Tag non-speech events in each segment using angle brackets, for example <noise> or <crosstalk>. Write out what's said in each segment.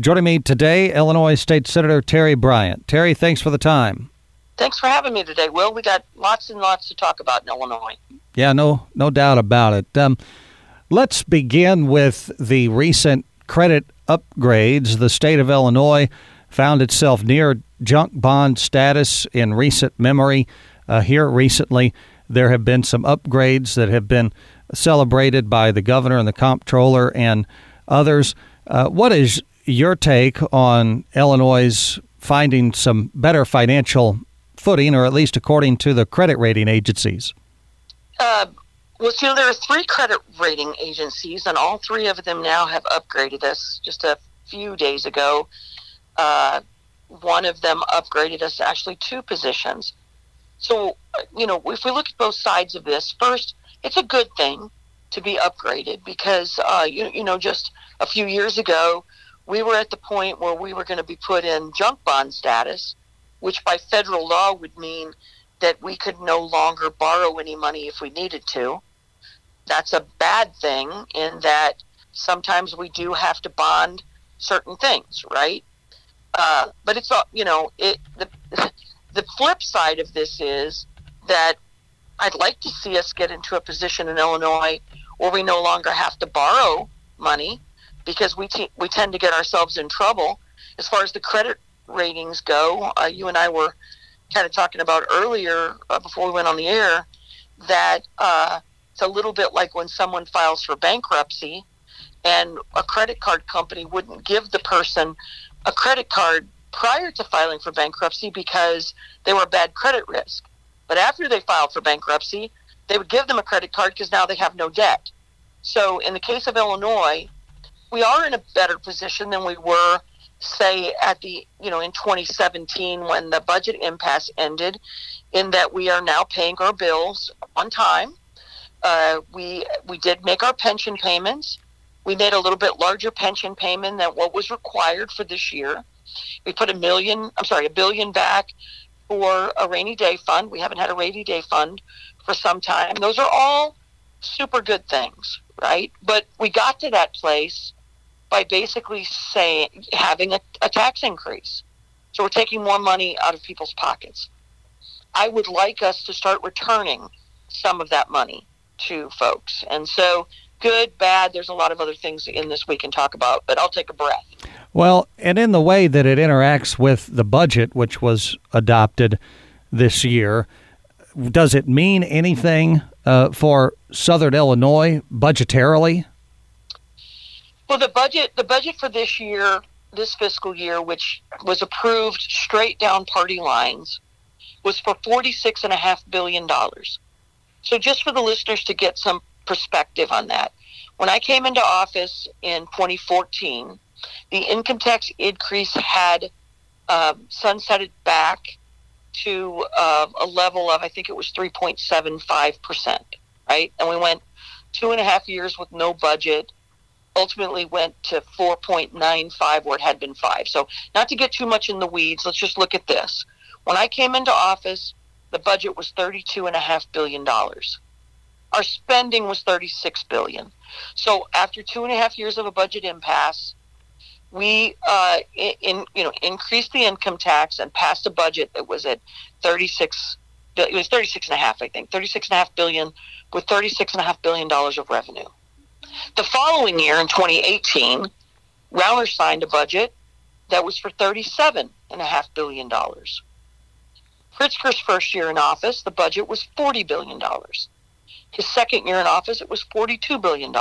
Joining me today, Illinois State Senator Terri Bryant. Terri, thanks for the time. Thanks for having me today, Will. We got lots and lots to talk about in Illinois. Yeah, no, no doubt about it. Um, let's begin with the recent credit upgrades. The state of Illinois found itself near junk bond status in recent memory. Uh, here recently, there have been some upgrades that have been celebrated by the governor and the comptroller and others. Uh, what is your take on Illinois' finding some better financial footing, or at least according to the credit rating agencies? Uh, well, you know, there are three credit rating agencies, and all three of them now have upgraded us just a few days ago. Uh, one of them upgraded us actually two positions. So, you know, if we look at both sides of this, first, it's a good thing to be upgraded because, uh, you, you know, just a few years ago, we were at the point where we were going to be put in junk bond status, which by federal law would mean that we could no longer borrow any money if we needed to. That's a bad thing in that sometimes we do have to bond certain things, right? Uh, but it's all you know. It the <laughs> the flip side of this is that I'd like to see us get into a position in Illinois where we no longer have to borrow money because we t- we tend to get ourselves in trouble as far as the credit ratings go. Uh, you and I were kind of talking about earlier uh, before we went on the air that uh, it's a little bit like when someone files for bankruptcy and a credit card company wouldn't give the person a credit card prior to filing for bankruptcy because they were a bad credit risk. But after they filed for bankruptcy, they would give them a credit card because now they have no debt. So in the case of Illinois, we are in a better position than we were, say, at the you know in 2017 when the budget impasse ended, in that we are now paying our bills on time. Uh, we we did make our pension payments. We made a little bit larger pension payment than what was required for this year. We put a million, I'm sorry, a billion back for a rainy day fund. We haven't had a rainy day fund for some time. Those are all super good things, right? But we got to that place by basically saying having a, a tax increase. So we're taking more money out of people's pockets. I would like us to start returning some of that money to folks. And so, good, bad, there's a lot of other things in this we can talk about, but I'll take a breath. Well, and in the way that it interacts with the budget, which was adopted this year, does it mean anything uh, for Southern Illinois budgetarily? Well, the budget the budget for this year, this fiscal year, which was approved straight down party lines, was for forty six and a half billion dollars. So, just for the listeners to get some perspective on that, when I came into office in 2014, the income tax increase had uh, sunsetted back to uh, a level of I think it was 3.75 percent, right? And we went two and a half years with no budget ultimately went to 4.95 where it had been 5. So, not to get too much in the weeds, let's just look at this. When I came into office, the budget was $32.5 billion. Our spending was 36 billion. So, after two and a half years of a budget impasse, we uh, in, you know increased the income tax and passed a budget that was at 36 it was 36 and a half i think 36 and a half billion with 36 and a half billion dollars of revenue the following year, in 2018, Rauner signed a budget that was for $37.5 billion. Pritzker's first year in office, the budget was $40 billion. His second year in office, it was $42 billion.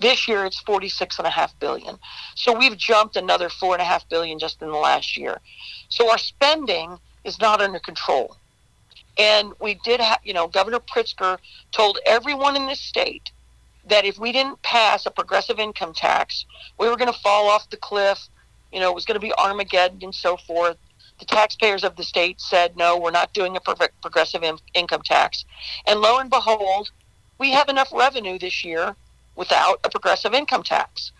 This year, it's 46.5 billion. So we've jumped another 4.5 billion just in the last year. So our spending is not under control. And we did have, you know, Governor Pritzker told everyone in this state that if we didn't pass a progressive income tax, we were going to fall off the cliff. You know, it was going to be Armageddon and so forth. The taxpayers of the state said, no, we're not doing a progressive in- income tax. And lo and behold, we have enough revenue this year without a progressive income tax.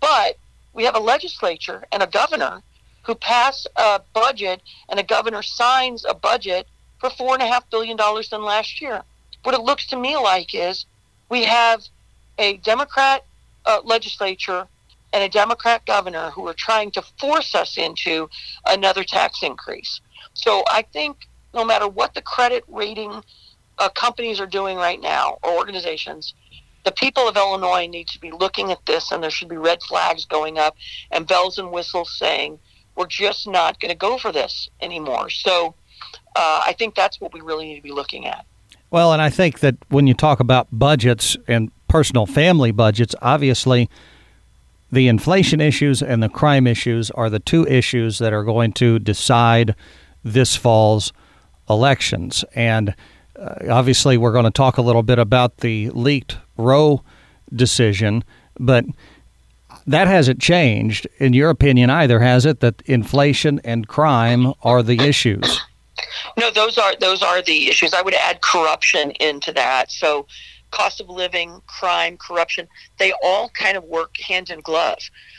But we have a legislature and a governor who pass a budget and a governor signs a budget for four and a half billion dollars than last year. What it looks to me like is we have a Democrat uh, legislature and a Democrat governor who are trying to force us into another tax increase. So I think no matter what the credit rating uh, companies are doing right now or organizations, the people of Illinois need to be looking at this and there should be red flags going up and bells and whistles saying, we're just not going to go for this anymore. So uh, I think that's what we really need to be looking at. Well, and I think that when you talk about budgets and personal family budgets, obviously the inflation issues and the crime issues are the two issues that are going to decide this fall's elections. And uh, obviously, we're going to talk a little bit about the leaked Roe decision, but that hasn't changed, in your opinion, either, has it? That inflation and crime are the issues. No, those are those are the issues. I would add corruption into that. So, cost of living, crime, corruption, they all kind of work hand in glove.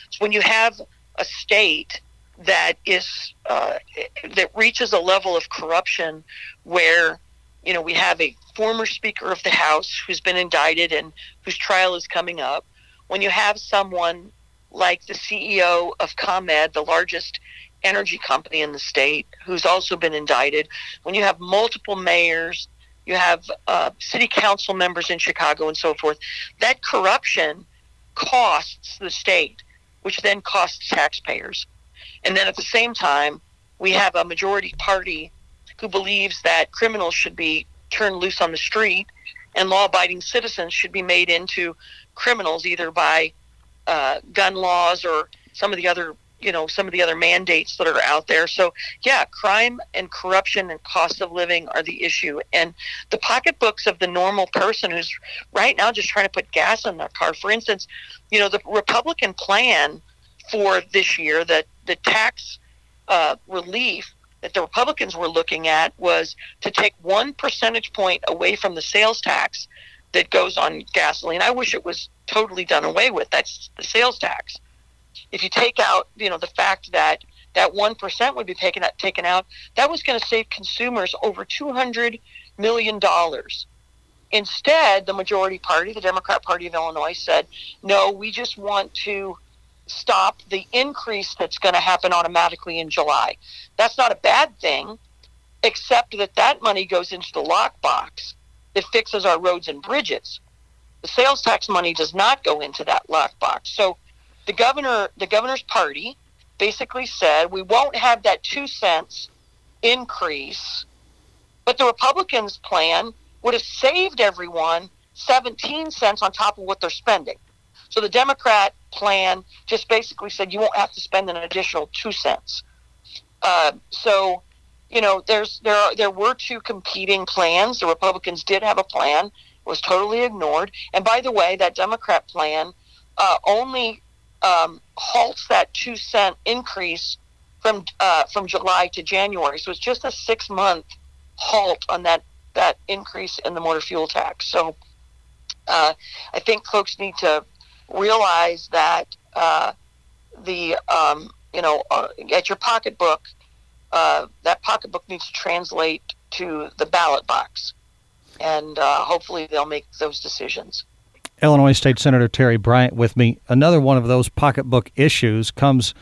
So when you have a state that is uh, that reaches a level of corruption where you know we have a former speaker of the house who's been indicted and whose trial is coming up when you have someone like the CEO of ComEd the largest energy company in the state who's also been indicted when you have multiple mayors you have uh, city council members in Chicago and so forth. That corruption costs the state which then costs taxpayers. And then at the same time, we have a majority party who believes that criminals should be turned loose on the street and law abiding citizens should be made into criminals either by uh, gun laws or some of the other you know some of the other mandates that are out there so yeah crime and corruption and cost of living are the issue and the pocketbooks of the normal person who's right now just trying to put gas in their car for instance you know the republican plan for this year that the tax uh, relief that the Republicans were looking at was to take one percentage point away from the sales tax that goes on gasoline. I wish it was totally done away with. That's the sales tax. If you take out, you know, the fact that that one percent would be taken out, taken out, that was going to save consumers over two hundred million dollars. Instead, the majority party, the Democrat Party of Illinois, said, "No, we just want to stop the increase that's going to happen automatically in July. That's not a bad thing, except that that money goes into the lockbox that fixes our roads and bridges. The sales tax money does not go into that lockbox. So the governor, the governor's party, basically said we won't have that two cents increase, but the Republicans' plan would have saved everyone 17 cents on top of what they're spending. So the Democrat plan just basically said you won't have to spend an additional two cents. Uh, so, you know, there's there are, there were two competing plans. The Republicans did have a plan, was totally ignored. And by the way, that Democrat plan uh, only um, halts that two cent increase from uh, from July to January. So it's just a six month halt on that that increase in the motor fuel tax. So uh, I think folks need to realize that uh, the um, you know uh, at your pocketbook, uh, that pocketbook needs to translate to the ballot box, and uh, hopefully they'll make those decisions. Illinois State Senator Terri Bryant with me. Another one of those pocketbook issues comes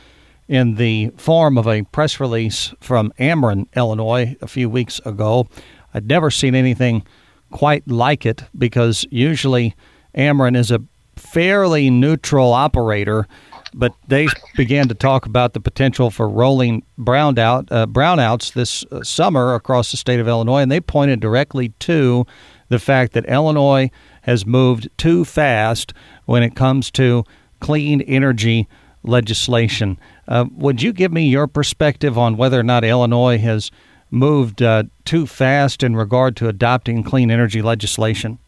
in the form of a press release from Ameren, Illinois, a few weeks ago. I'd never seen anything quite like it because usually Ameren is a fairly neutral operator, but they began to talk about the potential for rolling brownout uh, brownouts this uh, summer across the state of Illinois, and they pointed directly to the fact that Illinois has moved too fast when it comes to clean energy legislation. Uh, would you give me your perspective on whether or not Illinois has moved uh, too fast in regard to adopting clean energy legislation?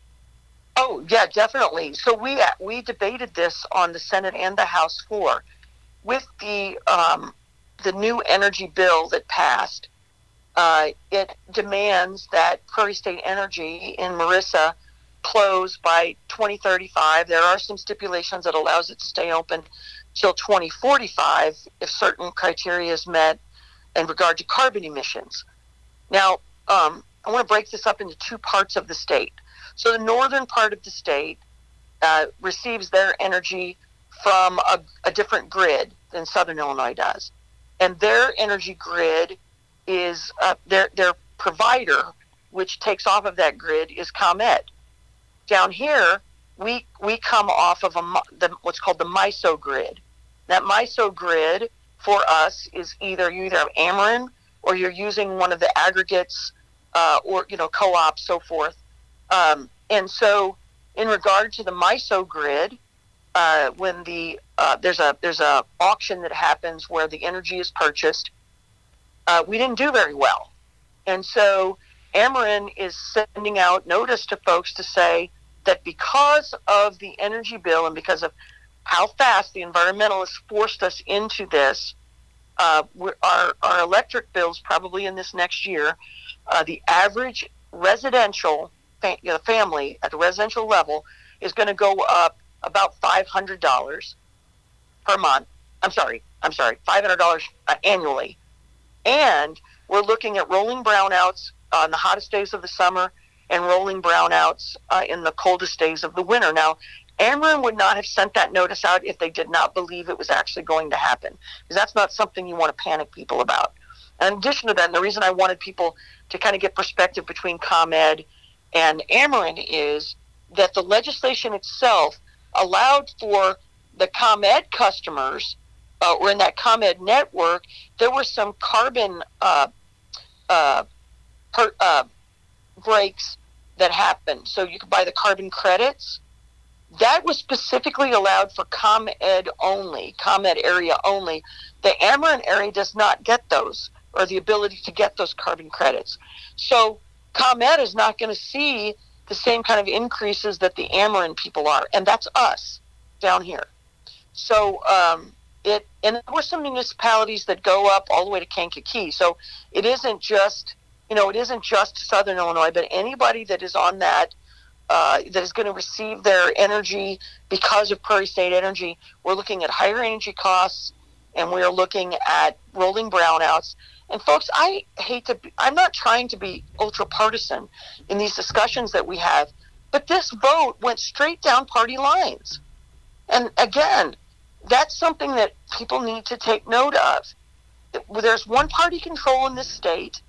Oh yeah, definitely. So we uh, we debated this on the Senate and the House floor with the um, the new energy bill that passed. Uh, it demands that Prairie State Energy in Marissa close by 2035. There are some stipulations that allows it to stay open till 2045 if certain criteria is met in regard to carbon emissions. Now, um, I want to break this up into two parts of the state. So the northern part of the state uh, receives their energy from a, a different grid than Southern Illinois does, and their energy grid is uh, their their provider, which takes off of that grid, is ComEd. Down here, we we come off of a the, what's called the MISO grid. That MISO grid for us is either you either have Ameren or you're using one of the aggregates uh, or you know co-ops so forth. Um, and so, in regard to the MISO grid, uh, when the uh, there's a there's a auction that happens where the energy is purchased, uh, we didn't do very well, and so Ameren is sending out notice to folks to say that because of the energy bill and because of how fast the environmentalists forced us into this, uh, our, our electric bills probably in this next year, uh, the average residential fa- you know, family at the residential level is going to go up about $500 per month. I'm sorry, I'm sorry, $500 uh, annually. And we're looking at rolling brownouts on the hottest days of the summer and rolling brownouts uh, in the coldest days of the winter. Now, Ameren would not have sent that notice out if they did not believe it was actually going to happen, because that's not something you want to panic people about. In addition to that, and the reason I wanted people to kind of get perspective between ComEd and Ameren is that the legislation itself allowed for the ComEd customers, uh, or in that ComEd network, there were some carbon uh, uh, per, uh, breaks that happened. So you could buy the carbon credits. That was specifically allowed for ComEd only, ComEd area only. The Ameren area does not get those or the ability to get those carbon credits. So ComEd is not going to see the same kind of increases that the Ameren people are, and that's us down here. So um, it, and there were some municipalities that go up all the way to Kankakee. So it isn't just you know, it isn't just Southern Illinois, but anybody that is on that uh, that is going to receive their energy because of Prairie State Energy, we're looking at higher energy costs, and we're looking at rolling brownouts. And folks, I hate to. Be, I'm not trying to be ultra partisan in these discussions that we have, but this vote went straight down party lines. And again, that's something that people need to take note of. There's one party control in this state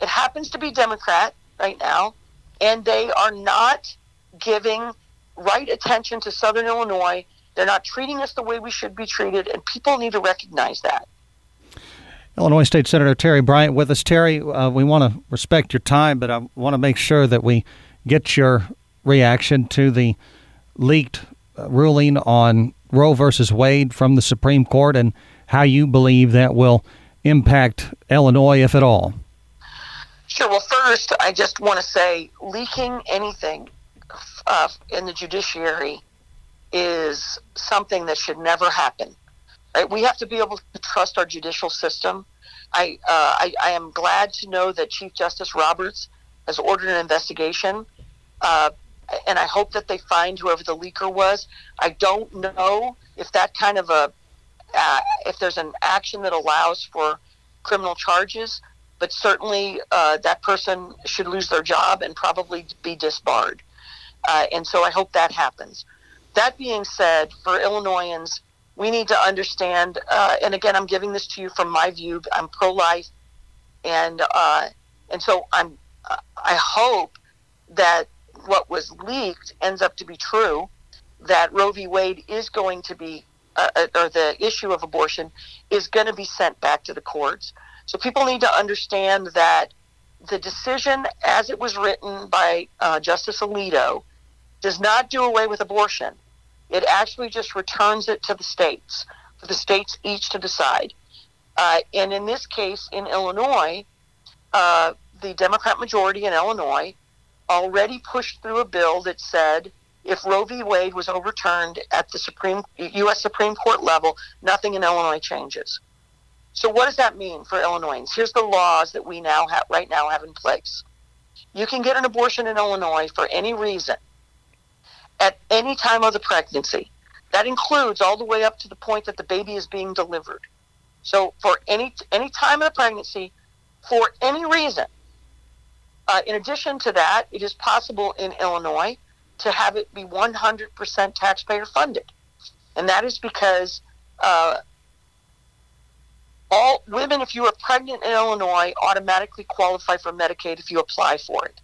it happens to be Democrat right now, and they are not giving right attention to Southern Illinois. They're not treating us the way we should be treated, and people need to recognize that. Illinois State Senator Terri Bryant with us. Terri, uh, we want to respect your time, but I want to make sure that we get your reaction to the leaked uh, ruling on Roe versus Wade from the Supreme Court and how you believe that will impact Illinois, if at all. Sure. Well, first, I just want to say leaking anything uh, in the judiciary is something that should never happen. Right? We have to be able to trust our judicial system. I, uh, I, I am glad to know that Chief Justice Roberts has ordered an investigation, uh, and I hope that they find whoever the leaker was. I don't know if that kind of a uh, if there's an action that allows for criminal charges but certainly uh, that person should lose their job and probably be disbarred. Uh, and so I hope that happens. That being said, for Illinoisans, we need to understand, uh, and again, I'm giving this to you from my view. I'm pro-life, and uh, and so I'm. I hope that what was leaked ends up to be true. That Roe v. Wade is going to be, uh, uh, or the issue of abortion is going to be sent back to the courts. So people need to understand that the decision, as it was written by uh, Justice Alito, does not do away with abortion. It actually just returns it to the states, for the states each to decide. Uh, and in this case, in Illinois, uh, the Democrat majority in Illinois already pushed through a bill that said if Roe v. Wade was overturned at the Supreme U.S. Supreme Court level, nothing in Illinois changes. So what does that mean for Illinoisans? Here's the laws that we now have right now have in place. You can get an abortion in Illinois for any reason at any time of the pregnancy. That includes all the way up to the point that the baby is being delivered. So for any any time of the pregnancy, for any reason. Uh, in addition to that, it is possible in Illinois to have it be 100% taxpayer funded. and that is because uh, all women, if you are pregnant in Illinois, automatically qualify for Medicaid if you apply for it.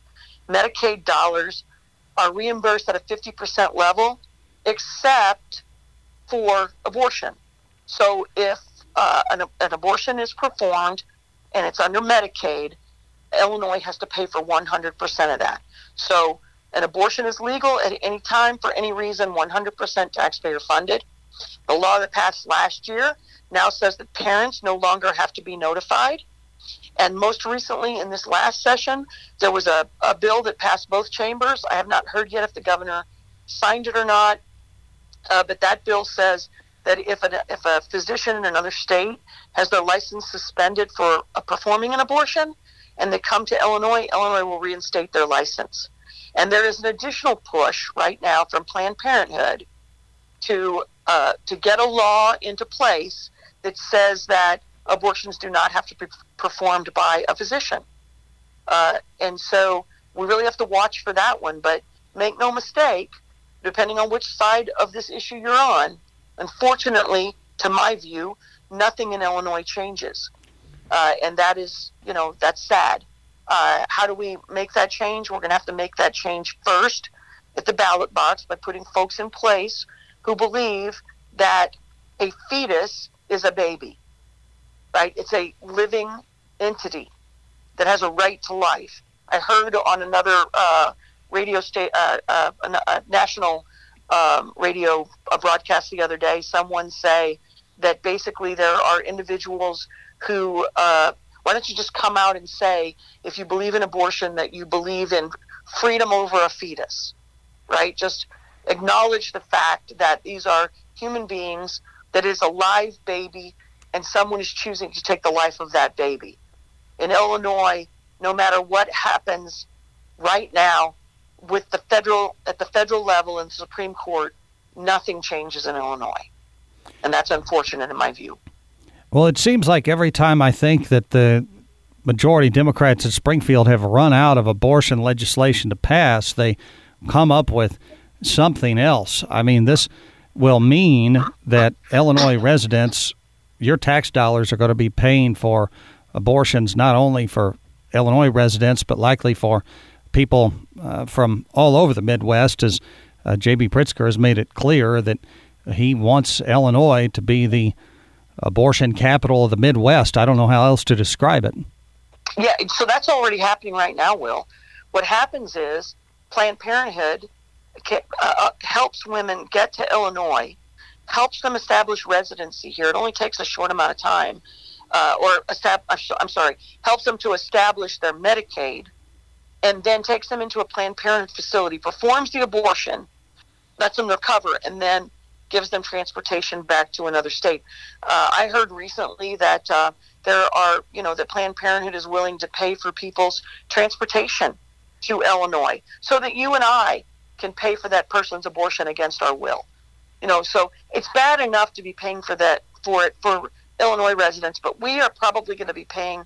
Medicaid dollars are reimbursed at a 50% level, except for abortion. So if uh, an, an abortion is performed and it's under Medicaid, Illinois has to pay for 100% of that. So an abortion is legal at any time for any reason, 100% taxpayer funded. The law that passed last year now says that parents no longer have to be notified. And most recently, in this last session, there was a, a bill that passed both chambers. I have not heard yet if the governor signed it or not, uh, but that bill says that if a, if a physician in another state has their license suspended for performing an abortion and they come to Illinois, Illinois will reinstate their license. And there is an additional push right now from Planned Parenthood to uh, to get a law into place that says that abortions do not have to be performed by a physician. Uh, and so we really have to watch for that one. But make no mistake, depending on which side of this issue you're on, unfortunately, to my view, nothing in Illinois changes. Uh, and that is, you know, that's sad. Uh, how do we make that change? We're going to have to make that change first at the ballot box by putting folks in place who believe that a fetus is a baby, right? It's a living entity that has a right to life. I heard on another uh, radio state, uh, uh, a national um, radio broadcast the other day, someone say that basically there are individuals who, uh, why don't you just come out and say, if you believe in abortion, that you believe in freedom over a fetus, right? Just acknowledge the fact that these are human beings, that is a live baby, and someone is choosing to take the life of that baby. In Illinois, no matter what happens right now with the federal at the federal level in the Supreme Court, nothing changes in Illinois. And that's unfortunate in my view. Well, it seems like every time I think that the majority Democrats in Springfield have run out of abortion legislation to pass, they come up with something else. I mean, this will mean that Illinois residents, your tax dollars are going to be paying for abortions not only for Illinois residents, but likely for people uh, from all over the Midwest, as uh, J.B. Pritzker has made it clear that he wants Illinois to be the abortion capital of the Midwest. I don't know how else to describe it. Yeah, so that's already happening right now, Will. What happens is Planned Parenthood uh, uh, helps women get to Illinois, helps them establish residency here. It only takes a short amount of time, uh, or I'm sorry, helps them to establish their Medicaid, and then takes them into a Planned Parenthood facility, performs the abortion, lets them recover, and then gives them transportation back to another state. Uh, I heard recently that uh, there are, you know, that Planned Parenthood is willing to pay for people's transportation to Illinois so that you and I can pay for that person's abortion against our will. You know, so it's bad enough to be paying for that for it for Illinois residents, but we are probably going to be paying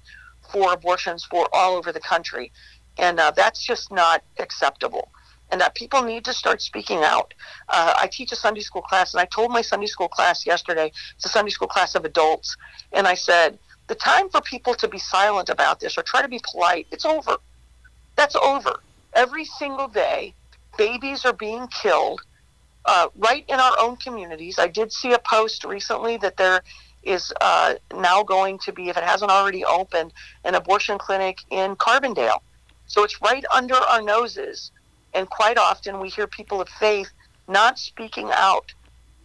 for abortions for all over the country, and uh, that's just not acceptable and that people need to start speaking out. Uh, I teach a Sunday school class, and I told my Sunday school class yesterday, it's a Sunday school class of adults, and I said, the time for people to be silent about this or try to be polite, it's over. That's over. Every single day, babies are being killed uh, right in our own communities. I did see a post recently that there is uh, now going to be, if it hasn't already opened, an abortion clinic in Carbondale. So it's right under our noses and quite often we hear people of faith not speaking out.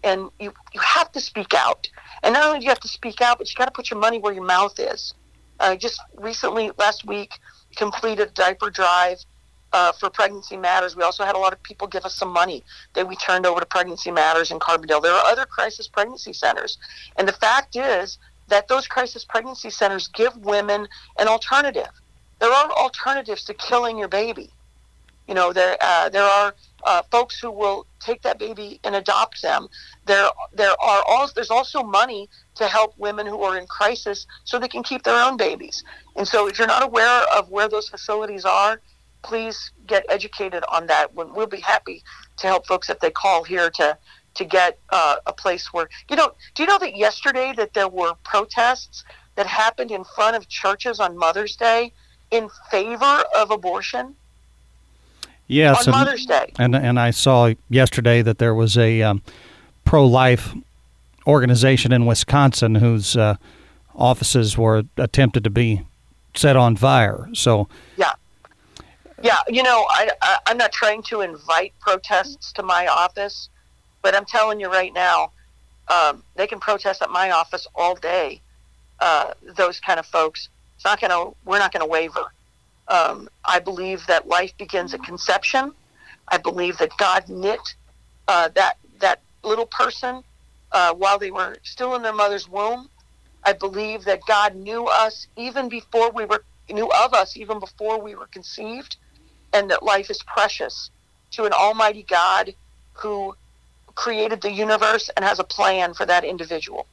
And you, you have to speak out. And not only do you have to speak out, but you got to put your money where your mouth is. I just recently, last week, completed a diaper drive uh, for Pregnancy Matters. We also had a lot of people give us some money that we turned over to Pregnancy Matters in Carbondale. There are other crisis pregnancy centers. And the fact is that those crisis pregnancy centers give women an alternative. There are alternatives to killing your baby. You know, there uh, there are uh, folks who will take that baby and adopt them. There there are also there's also money to help women who are in crisis so they can keep their own babies. And so, if you're not aware of where those facilities are, please get educated on that. We'll be happy to help folks if they call here to to get uh, a place where you know. Do you know that yesterday that there were protests that happened in front of churches on Mother's Day in favor of abortion? Yes, on Mother's Day. And and I saw yesterday that there was a um, pro-life organization in Wisconsin whose uh, offices were attempted to be set on fire. So yeah, yeah. You know, I, I I'm not trying to invite protests to my office, but I'm telling you right now, um, they can protest at my office all day. Uh, those kind of folks. It's not gonna. We're not gonna waver. Um, I believe that life begins at conception. I believe that God knit uh, that that little person uh, while they were still in their mother's womb. I believe that God knew us even before we were knew of us even before we were conceived, and that life is precious to an Almighty God who created the universe and has a plan for that individual,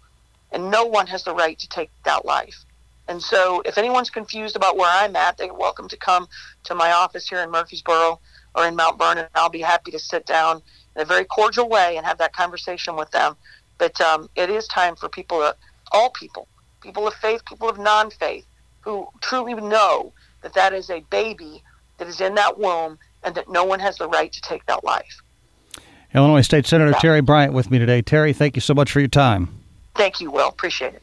and no one has the right to take that life. And so, if anyone's confused about where I'm at, they're welcome to come to my office here in Murphysboro or in Mount Vernon. I'll be happy to sit down in a very cordial way and have that conversation with them. But um, it is time for people, to, all people, people of faith, people of non-faith, who truly know that that is a baby that is in that womb and that no one has the right to take that life. Illinois State Senator yeah. Terri Bryant with me today. Terry, thank you so much for your time. Thank you, Will. Appreciate it.